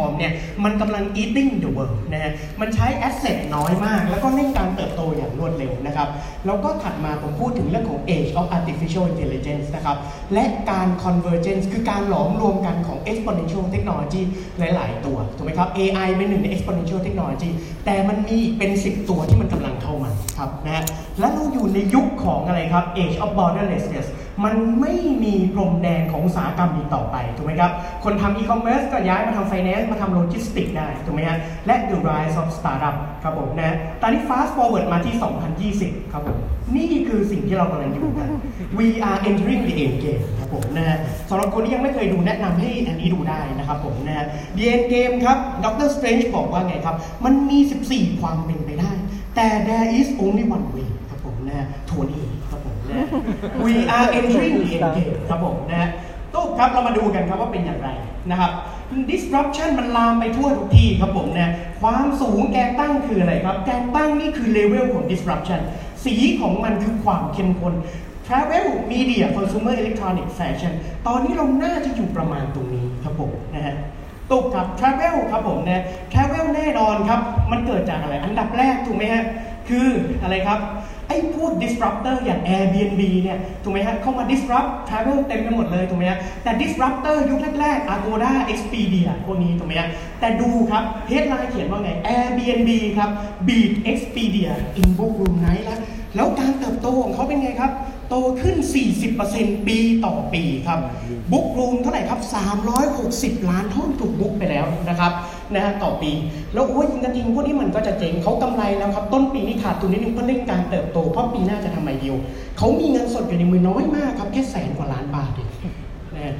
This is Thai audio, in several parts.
อมเนี่ยมันกำลัง eating the world นะฮะ มันใช้ asset น้อยมาก แล้วก็เร่งการเติบโตอย่างรวดเร็วนะครับ แล้วก็ถัดมาผมพูดถึงเรื่องของ age of artificial intelligence นะครับ และการ convergence คือการหลอมรวมกันของ exponential technology หลาย ๆ ตัว ถูกไหมครับ AI เป็นหนึ่งใน exponential technology แต่มันมีเป็น 10 ตัวที่มันกำลังเข้ามาครับนะฮะ และเราอยู่ในยุคของอะไรครับ age of borderlessness มันไม่มีพรมแดนของอุตสาหกรรมอีกต่อไปถูกไหมครับ คนทำ e-commerce ก็ย้ายมาทำ finance มาทำ logistics ได้ถูกไหมฮะและ the rise of startup ครับผมนะตอนนี้ fast forward มาที่ 2020 ครับผมนี่คือสิ่งที่เรากำลังอยู่กัน we are entering the end game ครับผมนะฮะสำหรับคนที่ยังไม่เคยดูแนะนำให้อันนี้ดูได้นะครับผมนะฮะ the end game ครับ Dr. Strange บอกว่าไงครับ มันมี 14 ความเป็นไปได้ แต่ there is only one way ครับผมนะฮะโทนี่ we are entering the end game ครับผมนะฮะตุ๊กครับเรามาดูกันครับว่าเป็นอย่างไรนะครับ disruption มันลามไปทั่วทุกที่ครับผมนะความสูงแกนตั้งคืออะไรครับ แกนตั้งนี่คือ level ของ disruption สีของมันคือความเข้มข้น travel media consumer electronic fashion ตอนนี้เราน่าจะอยู่ประมาณตรงนี้ครับผมนะฮะตุกครับ travel ครับผมนะ travel แน่นอนครับ มันเกิดจากอะไร อันดับแรกถูกไหมฮะ คืออะไรครับ ไอ้พวก disruptor อย่าง Airbnb เนี่ยถูกไหมฮะเข้ามา disrupt travel เต็มไปหมดเลยถูกไหมฮะแต่ disruptor ยุคแรกๆ Agoda Expedia พวกนี้ถูกไหมฮะแต่ดูครับ headline เขียนว่าไง Airbnb ครับ beat Expedia in book room night แล้วแล้วการเติบโตของเขาเป็นไงครับ โตขึ้น 40%ปีต่อปีครับบุ๊กรูมเท่าไหร่ครับ 360 ล้านห้องถูกบุ๊กไปแล้วนะครับ นะฮะต่อปี แล้วโอ้ยจริงจริงพวกนี้มันก็จะเจ๊งเขากำไรแล้วครับ ต้นปีนี้ขาดทุนนิดนึงเพราะเร่งการเติบโต เพราะปีหน้าจะทำไมเดียวเขามีเงินสดอยู่ในมือน้อยมากครับ แค่แสนกว่าล้านบาทเองนะ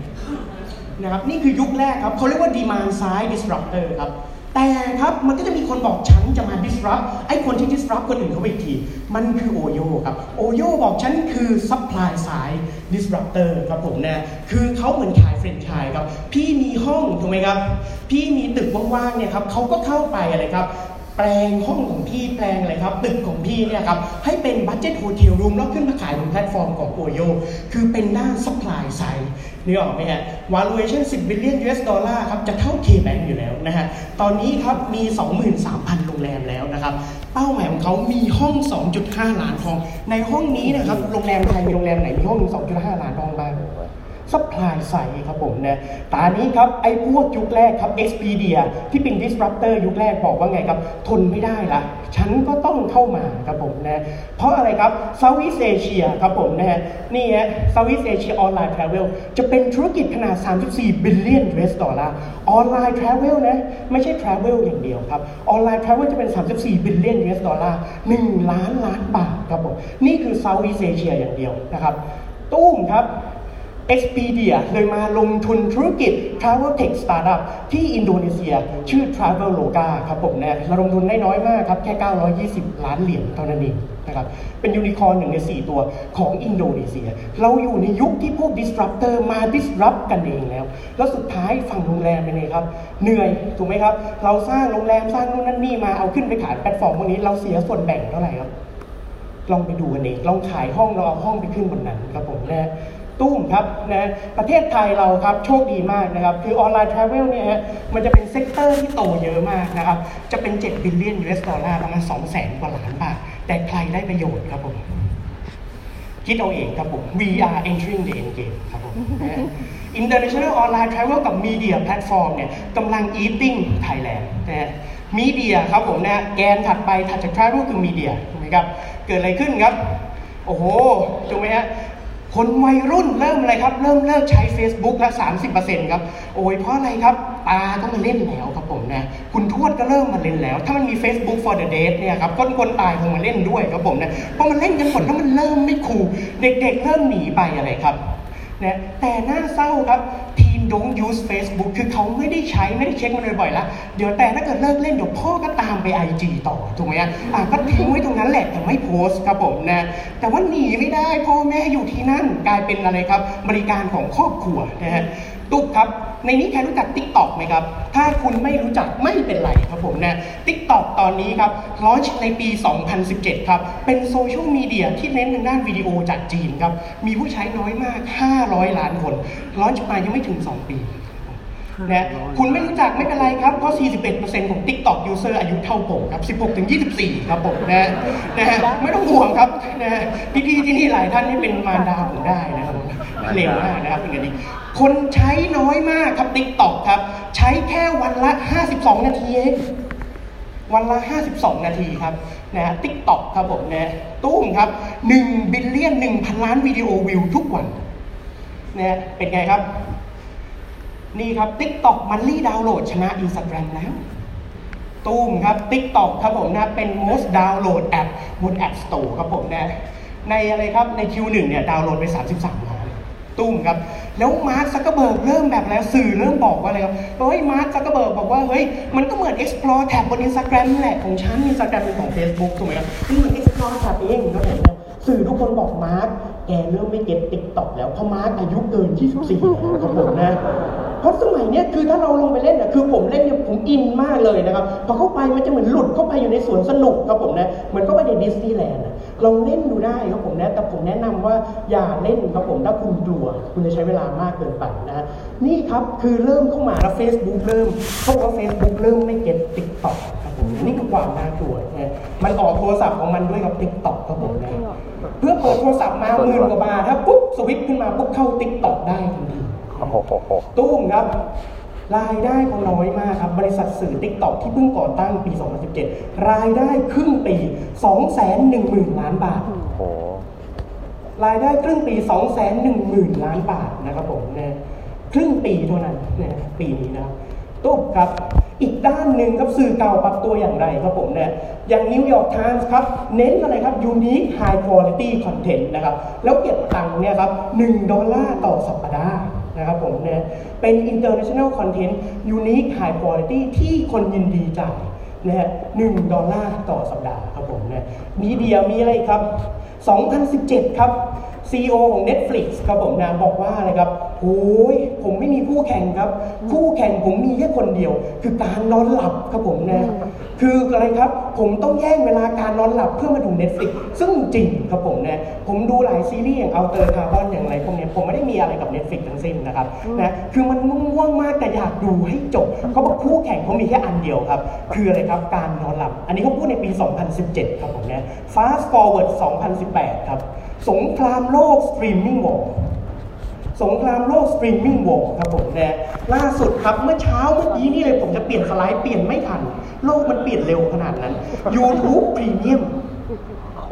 นะครับนี่คือยุคแรกครับเขาเรียกว่า demand side disruptor ครับ แต่ครับมันก็จะมีคนบอกฉันจะมา disrupt ไอ้คนที่ disrupt คนอื่นเขาไปอีกที มันคือโอโยครับ โอโยบอกฉันคือ supply side disruptor ครับผมนะ คือเขาเหมือนขายแฟรนไชส์ครับ พี่มีห้องถูกไหมครับ พี่มีตึกว่างๆเนี่ยครับเขาก็เข้าไปอะไรครับ แปลงห้องของพี่แปลงอะไรครับตึกของพี่เนี่ยครับให้เป็นบั d เจ็ตโฮเทลรูมแล้วขึ้นมาขายบนแพลตฟอร์มของ OYO คือเป็นด้าน supply side นี่ออกไหมฮะ valuation 10 billion US ดอลลาร์ครับจะเท่า K-Bank อยู่แล้วนะฮะ ตอนนี้ครับมี 23,000 โรงแรมแล้วนะครับ เป้าหมายของเขามีห้อง 2.5 ล้านห้อง ในห้องนี้นะครับโรงแรมไทยมีโรงแรมไหนมีห้องถึง2.5 ล้านห้องบ้าง supply side ครับผมนะตานี้ครับ ไอ้พวกยุคแรกครับ Expedia ที่เป็น disruptor ยุคแรกบอกว่าไงครับ ทนไม่ได้ละฉันก็ต้องเข้ามาครับผมนะเพราะอะไรครับ Southeast Asia ครับผมนะฮะนี่ฮะ Southeast Asia Online Travel จะเป็นธุรกิจขนาด 34 billion US ดอลลาร์ online Travel นะ ไม่ใช่ Travel อย่างเดียวครับ ออนไลน์ Travel จะเป็น 34 billion US ดอลลาร์1ล้านล้านบาทครับผมนี่คือ Southeast Asia อย่างเดียวนะครับตุ้มครับ Expedia เลยมาลงทุนธุรกิจ Travel Tech Startup ที่อินโดนีเซีย ชื่อ Traveloka ครับผมนะเราลงทุนได้น้อยมากครับ แค่ 920 ล้านเหรียญเท่านั้นเองนะครับ เป็นยูนิคอร์นหนึ่งใน 4 ตัวของอินโดนีเซีย เราอยู่ในยุคที่พวก disruptor มา disrupt กันเองแล้ว แล้วสุดท้ายฝั่งโรงแรมเป็นไงครับ เหนื่อย ถูกไหมครับ เราสร้างโรงแรมสร้างนู่นนั่นนี่มาเอาขึ้นไปขายแพลตฟอร์มพวกนี้เราเสียส่วนแบ่งเท่าไหร่ครับลองไปดูกันเองลองขายห้องเราเอาห้องไปขึ้นบนนั้นครับผมนะ ตุ้มครับนะประเทศไทยเราครับโชคดีมากนะครับ คือ online travel เนี่ยฮะมันจะเป็น sector ที่โตเยอะมากนะครับ จะเป็น 7 billion US ดอลลาร์ประมาณ2แสนกว่าล้านบาท แต่ใครได้ประโยชน์ครับผม คิดเอาเองครับผม we are entering the end game ครับผมนะ International Online Travel กับ Media Platform เนี่ยกำลัง eating Thailand นะฮะ Media ครับผมนะแกนถัดไปถัดจาก Travel คือ Media ถูกไหมครับ เกิดอะไรขึ้นครับ โอ้โหถูกไหมฮะ คนวัยรุ่นเริ่มอะไรครับ เริ่มเลิกใช้ Facebook ละ30%ครับโอ้ยเพราะอะไรครับตาก็มาเล่นแล้วครับผมนะคุณทวดก็เริ่มมาเล่นแล้ว ถ้ามันมี Facebook for the dead เนี่ยครับคนคนตายคงมาเล่นด้วยครับผมนะเพราะมันเล่นกันหมดแล้วมันเริ่มไม่คูลเด็กๆเริ่มหนีไปอะไรครับ นะแต่น่าเศร้าครับ ทีม don't use Facebook คือเขาไม่ได้ใช้ไม่ได้เช็คมันบ่อยๆแล้ว เดี๋ยวแต่ถ้าเกิดเลิกเล่นเดี๋ยวพ่อก็ตามไป IG ต่อ ถูกไหมอะอะก็ทิ้งไว้ตรงนั้นแหละแต่ไม่โพสต์ครับผมนะ แต่ว่าหนีไม่ได้พ่อแม่อยู่ที่นั่นกลายเป็นอะไรครับ บริการของครอบครัวนะฮะ ตุ๊กครับ ในนี้ใครรู้จัก t ิ k t o k ไหมครับ ถ้าคุณไม่รู้จักไม่เป็นไรครับผมนะ t ิ k t o k ตอนนี้ครับลอนช์ในปี 2017 ครับ เป็นโซเชียลมีเดียที่เน้นทางด้านวิดีโอจากจีนครับ มีผู้ใช้น้อยมาก 500 ล้านคนลอนช์มายังไม่ถึง 2 ปีนะคุณไม่รู้จักไม่เป็นไรครับเพราะ41%ของ TikTok user อายุเท่าผมครับ 16 ถึง 24 ครับผมนะนะฮะไม่ต้องห่วงครับนะฮะพี่ๆที่นี่หลายท่านนี่เป็นมารดาผมได้นะครับเร็วมากนะครับเป็นอย่างนี้ คนใช้น้อยมากครับ TikTok ครับ ใช้แค่วันละ 52 นาทีเองวันละ 52 นาทีครับนะฮะ TikTok ครับผมนะตุ้มครับ1 billion 1,000 ล้านวิดีโอวิวทุกวันนะเป็นไงครับ นี่ครับ TikTok monthly download ชนะ Instagram แล้วตูมครับ TikTok ครับผมนะเป็น most download app บน App Store ครับผมนะในอะไรครับใน Q1 เนี่ยดาวน์โหลดไป 33ล้าน ตุ้มครับ แล้วมาร์คซักเกอร์เบิร์กเริ่มแบบแล้วสื่อเริ่มบอกว่าอะไรครับเฮ้ยมาร์คซักเกอร์เบิร์กบอกว่าเฮ้ยมันก็เหมือน explore tab บน Instagram แหละของฉัน Instagram เป็นของ Facebook ถูกไหมครับมันเหมือน explore tab เองครับผมนะสื่อทุกคนบอกมาร์คแกเริ่มไม่ get TikTok แล้วเพราะมาร์คอายุเกิน 24แล้วครับผมนะเพราะสมัยเนี้ยคือถ้าเราลงไปเล่นอะคือผมเล่นเนี่ยผมอินมากเลยนะครับพอเข้าไปมันจะเหมือนหลุดเข้าไปอยู่ในสวนสนุกครับผมนะเหมือนเข้าไปในดิสนีย์แลนด์อะเราเล่นดูได้ครับผมนะแต่ผมแนะนำว่าอย่าเล่นครับผมถ้าคุณกลัว คุณจะใช้เวลามากเกินไปนะนี่ครับคือเริ่มเข้ามาแล้ว Facebook เริ่มเพราะว่า Facebook เริ่มไม่ get TikTok ครับผมนี่คือความน่ากลัวนะมันออกโทรศัพท์ของมันด้วยกับ TikTok ครับผมนะเพื่อเปิดโทรศัพท์มาหมื่นกว่าบาทถ้าปุ๊บสวิตช์ขึ้นมาปุ๊บเข้า TikTok ได้ทันทีโอ้โหตุ้มครับรายได้เขาน้อยมากครับ บริษัทสื่อ TikTok ที่เพิ่งก่อตั้งปี 2017 รายได้ครึ่งปี 210,000 ล้านบาทโอ้โหรายได้ครึ่งปี 210,000 ล้านบาทนะครับผมนะครึ่งปีเท่านั้นนะปีนี้นะครับตุ๊บครับ อีกด้านหนึ่งครับสื่อเก่าปรับตัวอย่างไรครับผมนะอย่างนิวยอร์กไทมส์ครับ เน้นอะไรครับ unique high quality content นะครับ แล้วเก็บตังค์เนี่ยครับ1ดอลลาร์ต่อสัปดาห์นะครับผมนะเป็น international content unique high quality ที่คนยินดีจ่ายนะฮะหนึ่งดอลลาร์ต่อสัปดาห์ครับผมนะมีเดียมีอะไรครับ 2017 ครับ CEO ของ Netflix ครับผมนะบอกว่าอะไรครับโอ้ยผมไม่มีคู่แข่งครับ คู่แข่งผมมีแค่คนเดียว คือการนอนหลับครับผมนะคืออะไรครับ ผมต้องแย่งเวลาการนอนหลับเพื่อมาดู Netflix ซึ่งจริงครับผมนะผมดูหลายซีรีส์อย่าง Alter Carbon อย่างไรพวกเนี้ยผมไม่ได้มีอะไรกับ Netflix ทั้งสิ้นนะครับนะคือมันง่วงมากแต่อยากดูให้จบเขาบอกคู่แข่งเขามีแค่อันเดียวครับ คืออะไรครับการนอนหลับ อันนี้เขาพูดในปี 2017 ครับผมนะ Fast Forward 2018 ครับ สงครามโลก streaming war สงครามโลก streaming war ครับผมนะล่าสุดครับเมื่อเช้าเมื่อกี้นี่เลยผมจะเปลี่ยนสไลด์เปลี่ยนไม่ทัน โลกมันเปลี่ยนเร็วขนาดนั้น YouTube Premium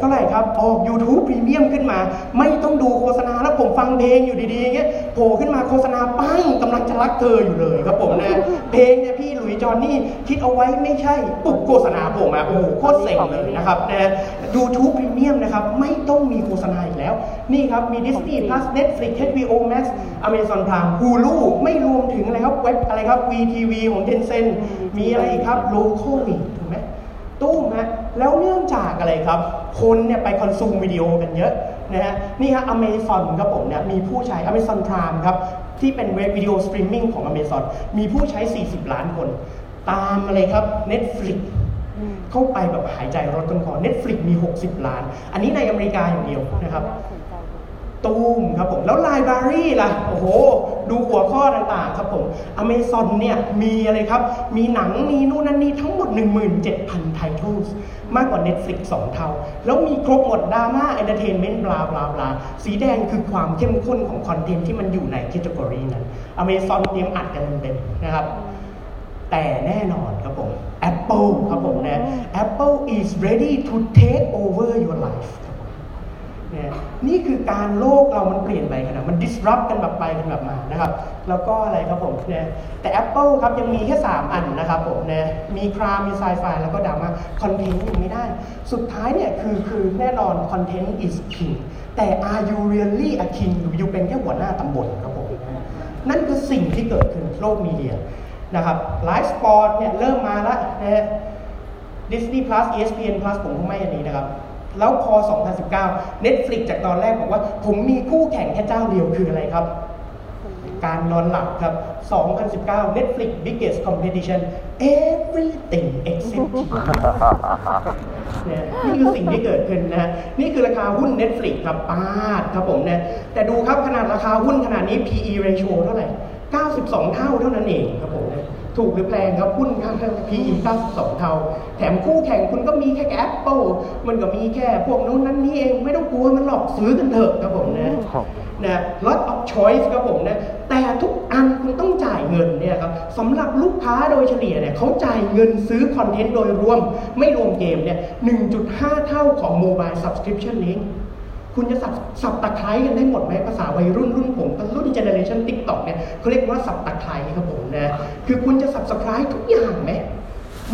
เท่าไหร่ครับออก YouTube Premium ขึ้นมา ไม่ต้องดูโฆษณาแล้วผมฟังเพลงอยู่ดีๆอย่างเงี้ยโผล่ขึ้นมาโฆษณาปั้งกำลังจะรักเธออยู่เลยครับผมนะ เพลงเนี่ยพี่หลุยส์จอห์นนี่คิดเอาไว้ไม่ใช่ปุ๊บโฆษณาโผล่มาโอ้โหโคตรเซ็งเลยนะครับนะ YouTube Premium นะครับไม่ต้องมีโฆษณาอีกแล้ว นี่ครับ มี Disney Plus Netflix HBO Max Amazon Prime Hulu ไม่รวมถึงอะไรครับ เว็บอะไรครับ VTV ของ Tencent มีอะไรอีกครับ Local อีกถูกไหม ตู้มฮะแล้วเนื่องจากอะไรครับ คนเนี่ยไป consume วิดีโอกันเยอะนะฮะนี่ฮะอเมซอนครับผมเนี่ยมีผู้ใช้ Amazon Prime ครับที่เป็นเว็บ video streaming ของ Amazon มีผู้ใช้ 40 ล้านคน ตามอะไรครับ Netflix เข้าไปแบบหายใจรดต้นคอ Netflix มี 60 ล้าน อันนี้ในอเมริกาอย่างเดียวนะครับ ตูมครับผม แล้ว library ล่ะ โอ้โห ดูหัวข้อต่างๆครับผม Amazon เนี่ย มีอะไรครับ มีหนัง มีนู่นนั่นนี่ทั้งหมด 17,000 titles มากกว่า Netflix 2 เท่า แล้วมีครบหมดดราม่า e อนเตอร์เทนเมนต์บลาบลาบลาสีแดงคือความเข้มข้นของคอนเทนต์ที่มันอยู่ใน category นั้น Amazon เตรียมอัดกันเต็มๆนะครับแต่แน่นอนครับผม Apple ครับผมนะ Apple is ready to take over your life ครับผม นะนี่คือการโลกเรามันเปลี่ยนไปขนาดมัน disrupt กันแบบไปกันแบบมานะครับ แล้วก็อะไรครับผมนะแต่ Apple ครับยังมีแค่ 3 อันนะครับผมนะมี crime มีไซไฟแล้วก็ดราม่าคอนเทนต์ยังไม่ได้ สุดท้ายเนี่ยคือคือแน่นอน content is king แต่ are you really a king หรืออยู่เป็นแค่หัวหน้าตำบลครับผมนั่นคือสิ่งที่เกิดขึ้นโลก media นะครับ live sport เนี่ยเริ่มมาแล้วนะฮะ Disney Plus ESPN Plus ผมคงไม่อันนี้นะครับ แล้วพอ 2019 Netflix จากตอนแรกบอกว่า ผมมีคู่แข่งแค่เจ้าเดียวคืออะไรครับ การนอนหลับครับ 2019 Netflix biggest competition everything except TV เนี่ยนี่คือสิ่งที่เกิดขึ้นนะนี่คือราคาหุ้น Netflix ครับปาดครับผมนะแต่ดูครับขนาดราคาหุ้นขนาดนี้ PE ratio เท่าไหร่ 92 เท่าเท่านั้นเองครับผม ถูกหรือแพงครับหุ้นค่า PE 92 เท่า แถมคู่แข่งคุณก็มีแค่แอปเปิลมันก็มีแค่พวกนู้นนั้นนี่เองไม่ต้องกลัวมันหลอกซื้อกันเถอะครับผมนะนะ lot of choice ครับผมนะ แต่ทุกอันคุณต้องจ่ายเงินเนี่ยครับสำหรับลูกค้าโดยเฉลี่ยเนี่ยเขาจ่ายเงินซื้อคอนเทนต์โดยรวม ไม่รวมเกมเนี่ย 1.5 เท่าของโมบาย subscription นี้ คุณจะสับสับตะไคร้กันได้หมดไหมภาษาวัยรุ่นรุ่นผมรุ่น generation TikTok เนี่ยเขาเรียกว่าสับตะไคร้ครับผมนะคือคุณจะ subscribe ทุกอย่างไหม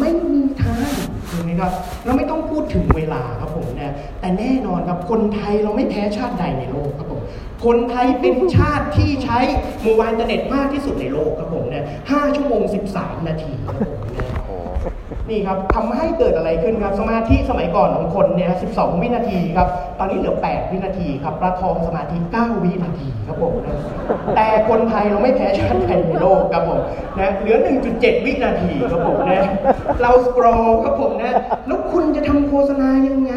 ไม่มีทางถูกไหมครับเราไม่ต้องพูดถึงเวลาครับผมนะแต่แน่นอนครับคนไทยเราไม่แพ้ชาติใดในโลกครับผมคนไทยเป็นชาติที่ใช้ mobile อินเทอร์เน็ตมากที่สุดในโลกครับผมนะห้าชั่วโมงสิบสามนาทีครับผมนะ นี่ครับทำให้เกิดอะไรขึ้นครับ สมาธิสมัยก่อนของคนเนี่ย12 วินาทีครับ ตอนนี้เหลือ 8 วินาทีครับประคองสมาธิ 9 วินาทีครับผมนะแต่คนไทยเราไม่แพ้ชาติใดในโลกครับผมนะเหลือ 1.7 วินาทีครับผมนะเราสกรอครับผมนะแล้วคุณจะทำโฆษณายังไง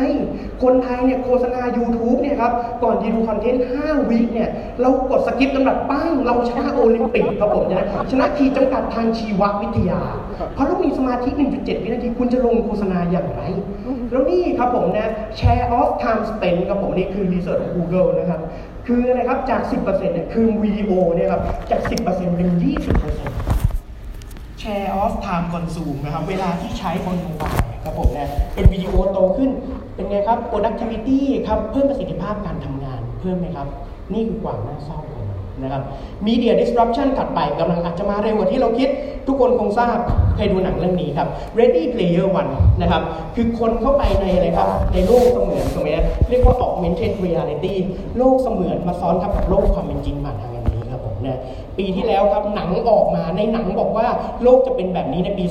คนไทยเนี่ยโฆษณา YouTube เนี่ยครับก่อนจะดูคอนเทนต์ 5 วิเนี่ยเรากดสกิปลำดับปั้งเราชนะโอลิมปิกครับผมนะชนะทีจำกัดทางชีววิทยา เพราะเรามีสมาธิ 1.7วินาทีคุณจะลงโฆษณาอย่างไร แล้วนี่ครับผมนะ share of time spent ครับผมนี่คือรีเสิร์ชของ Google นะครับคืออะไรครับจาก 10%เนี่ยคือวิดีโอเนี่ยครับจาก 10%เป็น20% share of time consume นะครับเวลาที่ใช้บนโมบายครับผมนะเป็นวิดีโอโตขึ้นเป็นไงครับ productivity ครับเพิ่มประสิทธิภาพการทำงานเพิ่มไหมครับ นี่คือความน่าเศร้าของมั นะครับ media disruption ถัดไปกำลังอาจจะมาเร็วกว่าที่เราคิด ทุกคนคงทราบเคยดูหนังเรื่องนี้ครับ Ready Player One นะครับ คือคนเข้าไปในอะไรครับ ในโลกเสมือนตรงนี้เรียกว่า augmented reality โลกเสมือนมาซ้อนกับโลกความเป็นจริงมาทางนี้ครับผมนะปีที่แล้วครับหนังออกมาในหนังบอกว่าโลกจะเป็นแบบนี้ในปี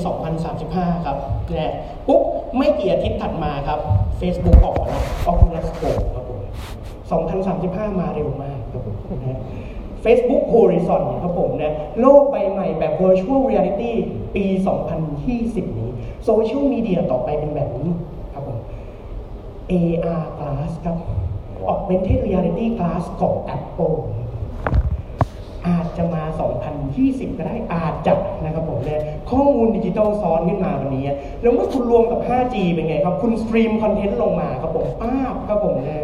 2035 ครับนะปุ๊บไม่กี่อาทิตย์ถัดมาครับ Facebook ออกมาแล้ว Oculus Go ครับผม2035 มาเร็วมากครับผมนะ Facebook Horizon ครับผมนะโลกใบใหม่แบบ Virtual Reality ปี 2020 นี้โซเชียลมีเดียต่อไปเป็นแบบนี้ครับผม AR Glass ครับ Augmented Reality Glass ของ Apple อาจจะมา 2020 ก็ได้อาจจะนะครับผมเนี่ยข้อมูลดิจิทัลซ้อนขึ้นมาวันนี้ แล้วเมื่อคุณรวมกับ 5G เป็นไงครับ คุณ stream คอนเทนต์ลงมาครับผมป้าบครับผมเนี่ย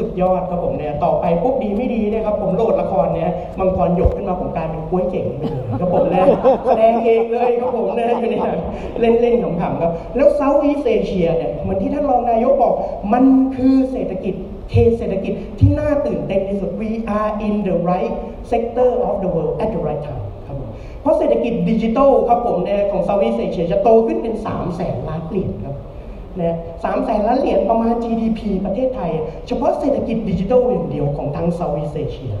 สุดยอดครับผมเนี่ยต่อไปปุ๊บดีไม่ดีเนี่ยครับผมโหลดละครเนี่ยมังกรหยกขึ้นมาผมกลายเป็นก๊วยเจ๋งไปเลยครับผมเนี่ยแสดงเองเลยครับผมเนี่ยอยู่ในหนังเล่นเล่นๆขำๆครับ แล้ว Southeast Asia เนี่ยเหมือนที่ท่านรองนายกบอก มันคือเศรษฐกิจเคเศรษฐกิจที่น่าตื่นเต้นที่สุด we are in the right sector of the world at the right time ครับผมเพราะเศรษฐกิจดิจิทัลครับผมเนี่ยของ Southeast Asia จะโตขึ้นเป็น3แสนล้านเหรียญครับ นะสามแสนล้านเหรียญประมาณ GDP ประเทศไทย เฉพาะเศรษฐกิจดิจิทัลอย่างเดียวของทั้ง Southeast Asia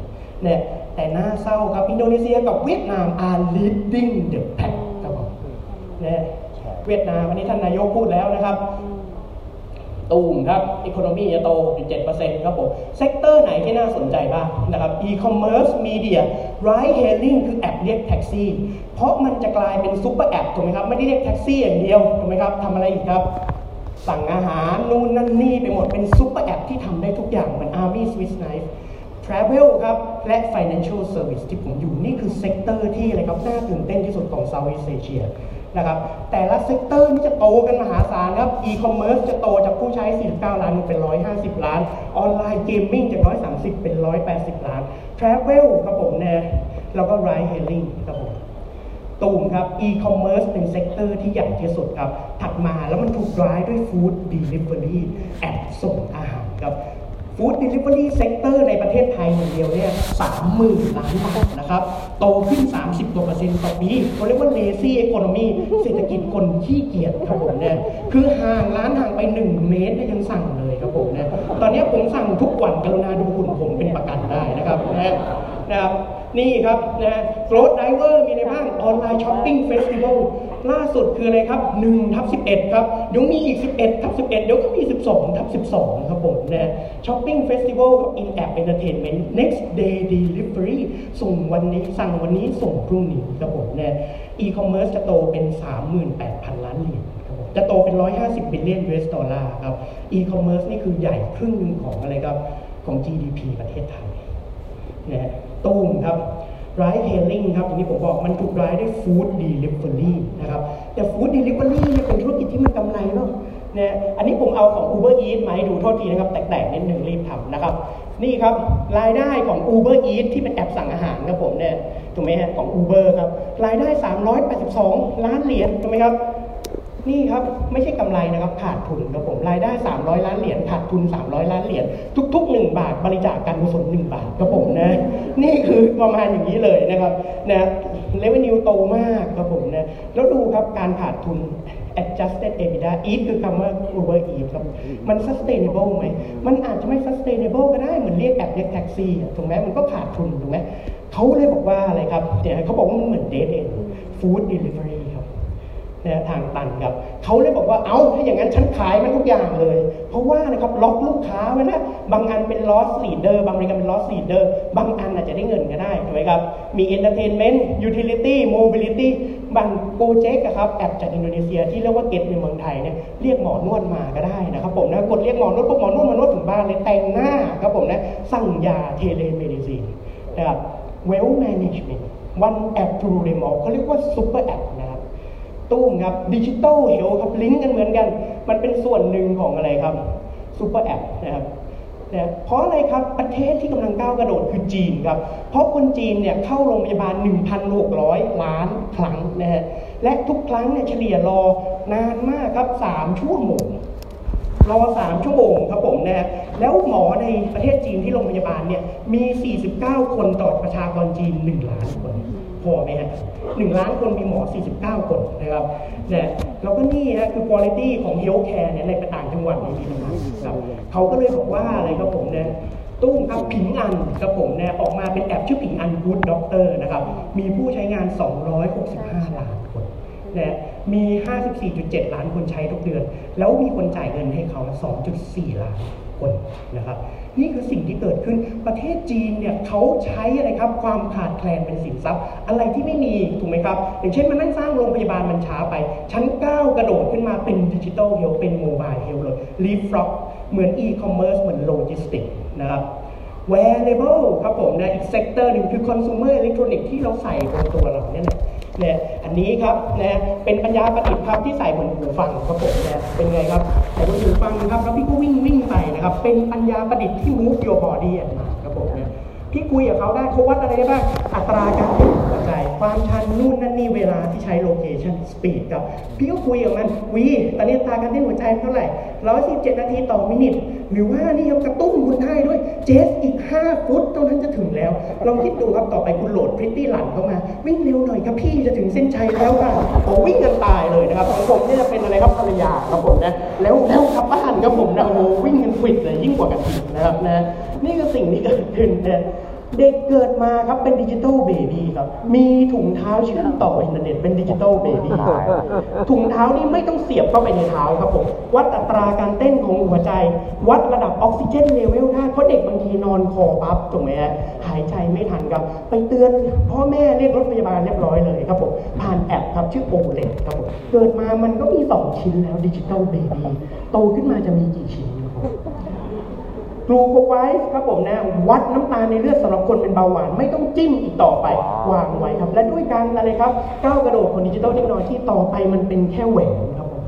นะแต่น่าเศร้าครับ อินโดนีเซียกับเวียดนาม are leading the pack ครับผมนะเวียดนามวันนี้ท่านนายกพูดแล้วนะครับตูมครับ economy จะโตอยู่7%ครับผม sector ไหนที่น่าสนใจบ้างนะครับ e-commerce media ride hailing คือแอปเรียกแท็กซี่ เพราะมันจะกลายเป็น super app ถูกไหมครับ ไม่ได้เรียกแท็กซี่อย่างเดียวถูกไหมครับทำอะไรอีกครับ สั่งอาหารนู่นนั่นนี่ไปหมดเป็น super app ที่ทำได้ทุกอย่างเหมือน Army Swiss Knife Travel ครับ และ Financial Service ที่ผมอยู่นี่คือ sector ที่อะไรครับน่าตื่นเต้นที่สุดของ Southeast Asia นะครับแต่ละ sector นี่จะโตกันมหาศาลครับ e-commerce จะโตจากผู้ใช้ 49 ล้านเป็น 150 ล้าน online gaming จาก 130 เป็น 180 ล้าน Travel ครับผมเนี่ยแล้วก็ Ride Hailing ครับผม ตูมครับ e-commerce เป็น sector ที่ใหญ่ที่สุดครับ ถัดมาแล้วมันถูก drive ด้วย food delivery แอปส่งอาหารครับ food delivery sector ในประเทศไทยอย่างเดียวเนี่ยสามหมื่นล้านบาทนะครับ โตขึ้น 30กว่าเปอร์เซ็นต์ต่อปีเขาเรียกว่า lazy economy เศรษฐกิจคนขี้เกียจครับผมเนี่ยคือห่างร้านห่างไป 1 เมตรยังสั่งเลย ผมเนี่ยตอนนี้ผมสั่งทุกวันกรุณาดูหุ่นผมเป็นประกันได้นะครับนะนะครับนี่ครับนะ growth driver มีอะไรบ้าง online shopping festivalล่าสุดคืออะไรครับ1ทับ11 ครับ เดี๋ยวมีอีก 11ทับ11 เดี๋ยวก็มี 12ทับ12 ครับผมนะ shopping festival กับ in app entertainment next day delivery ส่งวันนี้สั่งวันนี้ส่งพรุ่งนี้ครับผมนะ e-commerce จะโตเป็น 38,000 ล้านเหรียญ จะโตเป็น 150 บิลเลียน US ดอลลาร์ครับ e-commerce นี่คือใหญ่ครึ่งหนึ่งของอะไรครับ ของ GDP ประเทศไทยนะตูมครับ ride hailing ครับอย่างที่ผมบอกมันถูก drive ด้วย food delivery นะครับแต่ food delivery เนี่ยเป็นธุรกิจที่มันกำไรเนาะเนี่ยอันนี้ผมเอาของ Uber Eats มาให้ดูโทษทีนะครับ แตกๆนิดหนึ่งรีบทำนะครับ นี่ครับรายได้ของ Uber Eats ที่เป็นแอปสั่งอาหารครับผมเนี่ยถูกไหมฮะของ Uber ครับรายได้ 382 ล้านเหรียญถูกไหมครับ นี่ครับไม่ใช่กำไรนะครับขาดทุนครับผมรายได้ 300 ล้านเหรียญขาดทุน 300 ล้านเหรียญทุก ๆ 1 บาทบริจาคการกุศล1บาทครับผมนะนี่คือประมาณอย่างนี้เลยนะครับนะเลเวนิวโตมากครับผมนะแล้วดูครับการขาดทุน adjusted EBITDA eat คือคำว่า Uber Eat ครับ มัน sustainable ไหม มันอาจจะไม่ sustainable ก็ได้ เหมือนเรียกแอปเรียกแท็กซี่ถูกไหมมันก็ขาดทุนถูกไหม เขาเลยบอกว่าอะไรครับเดี๋ยวเขาบอกว่ามันเหมือน dead end food delivery ครับ นะทางตันครับเขาเลยบอกว่าเอา้าถ้าอย่างนั้นฉันขายมันทุกอย่างเลย เพราะว่านะครับล็อกลูกค้าไว้นะบางอันเป็น loss leader บางบริการเป็น loss leader บางอันอาจจะได้เงินก็ได้ถูกไหมครับมี entertainment utility mobility บางโปรเจกต์ครับแอปจากอินโดนีเซียที่เรียกว่า Get ในเมืองไทยเนี่ยเรียกหมอนวดมาก็ได้นะครับผมนะกดเรียกหมอนวดปุ๊บหมอนวดมานวดถึงบ้านเลยแต่งหน้าครับผมนะสั่งยา telemedicine นะครับ wealth management one app to rule them all เขาเรียกว่า super app นะครับ ตู้มครับ digital health ครับลิงก์กันเหมือนกัน มันเป็นส่วนหนึ่งของอะไรครับ super app นะครับนะเพราะอะไรครับประเทศที่กำลังก้าวกระโดดคือจีนครับ เพราะคนจีนเนี่ยเข้าโรงพยาบาล 1,600 ล้านครั้งนะฮะและทุกครั้งเนี่ยเฉลี่ยรอนานมากครับ 3 ชั่วโมง รอสามชั่วโมงครับผมนะฮะแล้วหมอในประเทศจีนที่โรงพยาบาลเนี่ยมี 49 คนต่อประชากรจีน 1 ล้านคน พอไหมฮะหนึ่งล้านคนมีหมอ 49 คนนะครับเนี่ยแล้วก็นี่ฮะคือ quality ของ health care เนี่ยในต่างจังหวัดในมีนะครับเขาก็เลยบอกว่าอะไรครับผมเนี่ยตุ้มครับผิงอันครับผมเนี่ยออกมาเป็นแอปชื่อผิงอัน Good Doctor นะครับ มีผู้ใช้งาน 265 ล้านคนนะมี 54.7 ล้านคนใช้ทุกเดือน แล้วมีคนจ่ายเงินให้เขา 2.4 ล้าน คนนะครับ นี่คือสิ่งที่เกิดขึ้นประเทศจีนเนี่ยเขาใช้อะไรครับความขาดแคลนเป็นสินทรัพย์ อะไรที่ไม่มีถูกไหมครับ อย่างเช่นมันนั่งสร้างโรงพยาบาลมันช้าไป ฉันก้าวกระโดดขึ้นมาเป็น digital health เป็น mobile health เลย leapfrog เหมือนอีคอมเมิร์ซเหมือนโลจิสติกนะครับ wearable ครับผมนะอีก sector หนึ่งคือ consumer electronic ที่เราใส่บนตัวเราเนี่ยนะ นะอันนี้ครับนะเป็นปัญญาประดิษฐ์ครับที่ใส่บนหูฟังครับผมนะเป็นไงครับใส่บนหูฟังครับแล้วพี่ก็วิ่งวิ่งไปนะครับ เป็นปัญญาประดิษฐ์ที่ move your body ออกมาครับผมเนี่ยพี่คุยกับเขาได้เขาวัดอะไรได้บ้างอัตราการเต้น ความชันนู่นนั่นนี่เวลาที่ใช้ location speed ครับ พี่ก็คุยกับมันวีตอนนี้ตาการเต้นหัวใจเท่าไหร่ร้อยสิบเจ็ดนาทีต่อมินิทหรือว่านี่ครับกระตุ้นคุณได้ด้วยเจสอีก 5 ฟุตเท่านั้นจะถึงแล้วลองคิดดูครับต่อไปคุณโหลดพริตตี้หลันเข้ามา วิ่งเร็วหน่อยครับพี่จะถึงเส้นชัยแล้วค่ะโอ้วิ่งกันตายเลยนะครับของผมเนี่ยจะเป็นอะไรครับภรรยาครับผมนะแล้วแล้วกลับบ้านครับผมนะโอ้วิ่งกันฟิตเลยยิ่งกว่ากันอีกนะครับนะนี่คือสิ่งที่เกิดขึ้นนะ เด็กเกิดมาครับเป็น digital baby ครับ มีถุงเท้าเชื่อมต่ออินเทอร์เน็ตเป็น digital baby ถุงเท้านี่ไม่ต้องเสียบเข้าไปในเท้าครับผมวัดอัตราการเต้นของหัวใจ วัดระดับออกซิเจนเลเวลได้เพราะเด็กบางทีนอนคอพับถูกไหมฮะหายใจไม่ทันครับ ไปเตือนพ่อแม่เรียกรถพยาบาลเรียบร้อยเลยครับผมผ่านแอปครับชื่อ Owlet ครับผมเกิดมามันก็มี 2 ชิ้นแล้ว digital baby โตขึ้นมาจะมีกี่ชิ้นครับผม GlucoWise ครับผมนะวัดน้ำตาลในเลือดสำหรับคนเป็นเบาหวานไม่ต้องจิ้มอีกต่อไป วางไว้ครับ และด้วยการอะไรครับก้าวกระโดดของดิจิตอลเทคโนโลยีต่อไปมันเป็นแค่แหวนครับผม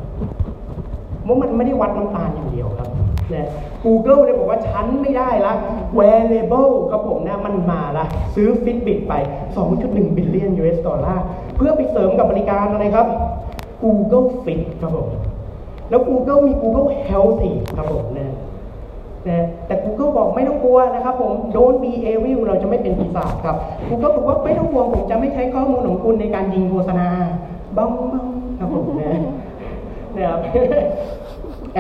ว่ามันไม่ได้วัดน้ำตาลอย่างเดียวครับนะ Google เนี่ยบอกว่าฉันไม่ได้ละ wearable ครับผมนะมันมาละ ซื้อ Fitbit ไป 2.1 billion US ดอลลาร์เพื่อไปเสริมกับบริการอะไรครับ Google Fit ครับผม แล้ว Google มี Google Health อีกครับผมนะ นะแต่ Google บอกไม่ต้องกลัวนะครับผม don't be evil เราจะไม่เป็นปีศาจครับ Google บอกว่าไม่ต้องห่วงผมจะไม่ใช้ข้อมูลของคุณในการยิงโฆษณาบ้องบ้องครับผมนะนะครับ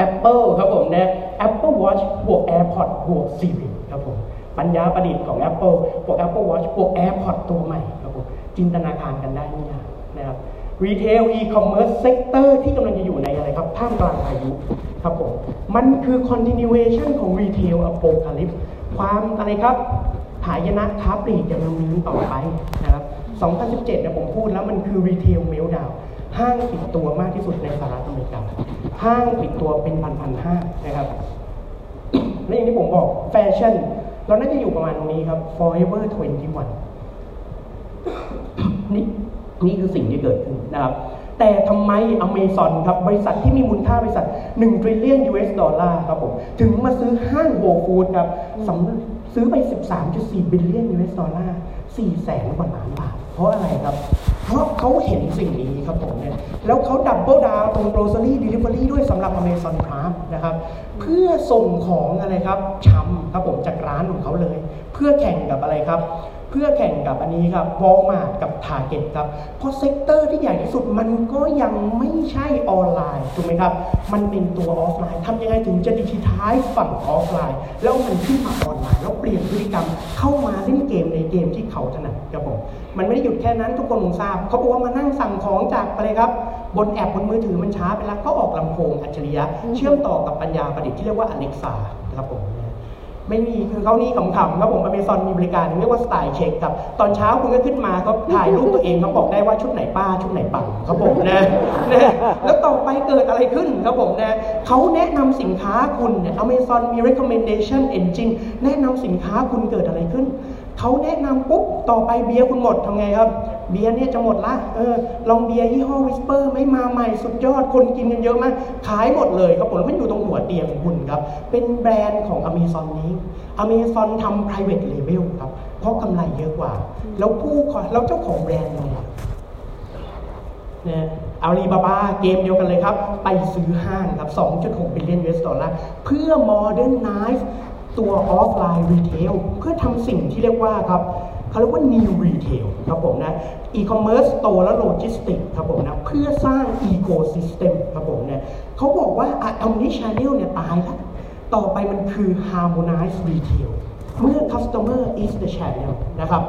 Apple ครับผมนะ Apple Watch บวก AirPods บวก Siri ครับผมปัญญาประดิษฐ์ของ Apple บวก Apple Watch บวก AirPods ตัวใหม่ครับผมจินตนาการกันได้ไม่ยากนะครับ Retail E-commerce Sector ที่กำลังจะอยู่ในอะไรครับท่ามกลางพายุ ครับผม มันคือ continuation ของ Retail Apocalypse ความอะไรครับหายนะค้าปลีกยังมีต่อไปนะครับ2017เนี่ยผมพูดแล้วมันคือ Retail Meltdown ห้างปิดตัวมากที่สุดในสหรัฐอเมริกา ห้างปิดตัวเป็นพันๆห้างนะครับ และอย่างที่ผมบอกแฟชั่น เราน่าจะอยู่ประมาณตรงนี้ครับ forever 21นี่นี่คือสิ่งที่เกิดขึ้นนะครับ แต่ทำไมอเมซอนครับ บริษัทที่มีมูลค่าบริษัท1 trillion US ดอลลาร์ครับผมถึงมาซื้อห้าง Whole Foods ครับสำซื้อไป 13.4 billion US ดอลลาร์4แสนกว่าล้านบาท เพราะอะไรครับ เพราะเขาเห็นสิ่งนี้ครับผมเนี่ย แล้วเขา double down ตรง grocery delivery ด้วยสำหรับ Amazon Prime นะครับ เพื่อส่งของอะไรครับชำครับผมจากร้านของเขาเลย เพื่อแข่งกับอะไรครับ เพื่อแข่งกับอันนี้ครับวอลมาร์ทกับ Target ครับ เพราะ sector ที่ใหญ่ที่สุดมันก็ยังไม่ใช่ออนไลน์ถูกไหมครับ มันเป็นตัวออฟไลน์ทำยังไงถึงจะดิจิทัลฝั่งออฟไลน์ แล้วมันขึ้นมาออนไลน์ แล้วเปลี่ยนพฤติกรรมเข้ามาเล่นเกมในเกมที่เขาถนัดครับผมมันไม่ได้หยุดแค่นั้นทุกคนคงทราบเขาบอกว่ามานั่งสั่งของจากอะไรครับบนแอปบนมือถือมันช้าไปแล้วก็ออกลำโพงอัจฉริยะเชื่อมต่อกับปัญญาประดิษฐ์ที่เรียกว่า Alexa นะครับผม ไม่มีคือเขานี่ขำๆครับผมอเมซอนมีบริการเรียกว่า Style Check ครับ ตอนเช้าคุณก็ขึ้นมาเขาถ่ายรูปตัวเองเขาบอกได้ว่าชุดไหนป้าชุดไหนปังครับผมนะนะแล้วต่อไปเกิดอะไรขึ้นครับผมนะเขาแนะนำสินค้าคุณเนี่ยอเมซอนมี recommendation engine แนะนำสินค้าคุณเกิดอะไรขึ้น เขาแนะนำปุ๊บต่อไปเบียร์คุณหมดทำไงครับ เบียร์เนี่ยจะหมดละเออลองเบียร์ยี่ห้อวิสเปอร์ไม่มาใหม่สุดยอดคนกินกันเยอะมากขายหมดเลยครับผมแล้วมันอยู่ตรงหัวเตียงคุณครับ เป็นแบรนด์ของอเมซอนนี้อเมซอนทำ private label ครับ เพราะกำไรเยอะกว่า แล้วผู้แล้วเจ้าของแบรนด์เนี่ยนะอาลีบาบาเกมเดียวกันเลยครับ ไปซื้อห้างครับ 2.6 billion US ดอลลาร์เพื่อ modernize ตัว offline retail เพื่อทำสิ่งที่เรียกว่าครับเขาเรียกว่า new retail ครับผมนะ e-commerce store และโลจิสติกครับผมนะเพื่อสร้าง ecosystem ครับผมเนี่ยเขาบอกว่า omnichannel เนี่ยตายแล้วต่อไปมันคือ harmonize retail เมื่อ customer is the channel นะครับ